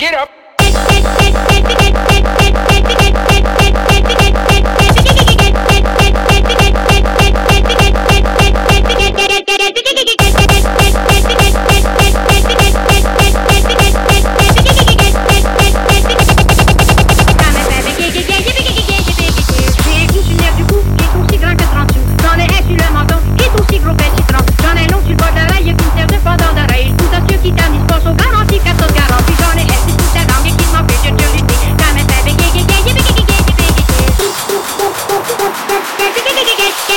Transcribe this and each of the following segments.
Get up.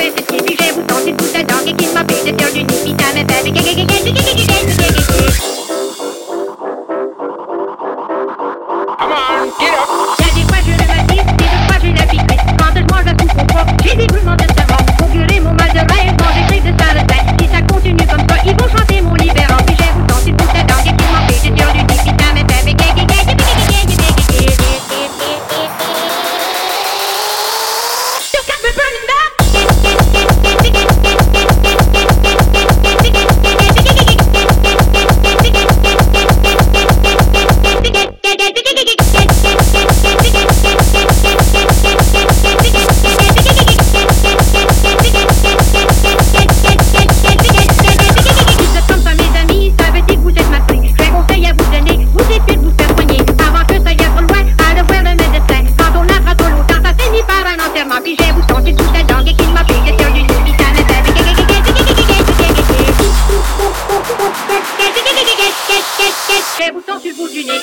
face, it's creepy, j'ai vous tentez de vous adorez, qu'il m'a fait, mais. J'ai un bouton sur le bout du nez.